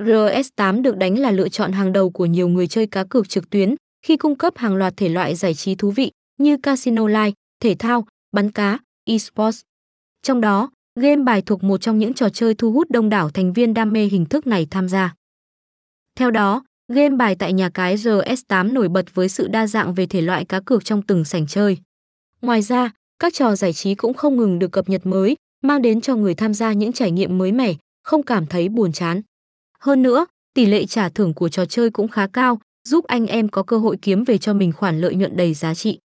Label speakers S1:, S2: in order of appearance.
S1: RS8 được đánh là lựa chọn hàng đầu của nhiều người chơi cá cược trực tuyến khi cung cấp hàng loạt thể loại giải trí thú vị như casino live, thể thao, bắn cá, esports. Trong đó, game bài thuộc một trong những trò chơi thu hút đông đảo thành viên đam mê hình thức này tham gia. Theo đó, game bài tại nhà cái RS8 nổi bật với sự đa dạng về thể loại cá cược trong từng sảnh chơi. Ngoài ra, các trò giải trí cũng không ngừng được cập nhật mới, mang đến cho người tham gia những trải nghiệm mới mẻ, không cảm thấy buồn chán. Hơn nữa, tỷ lệ trả thưởng của trò chơi cũng khá cao, giúp anh em có cơ hội kiếm về cho mình khoản lợi nhuận đầy giá trị.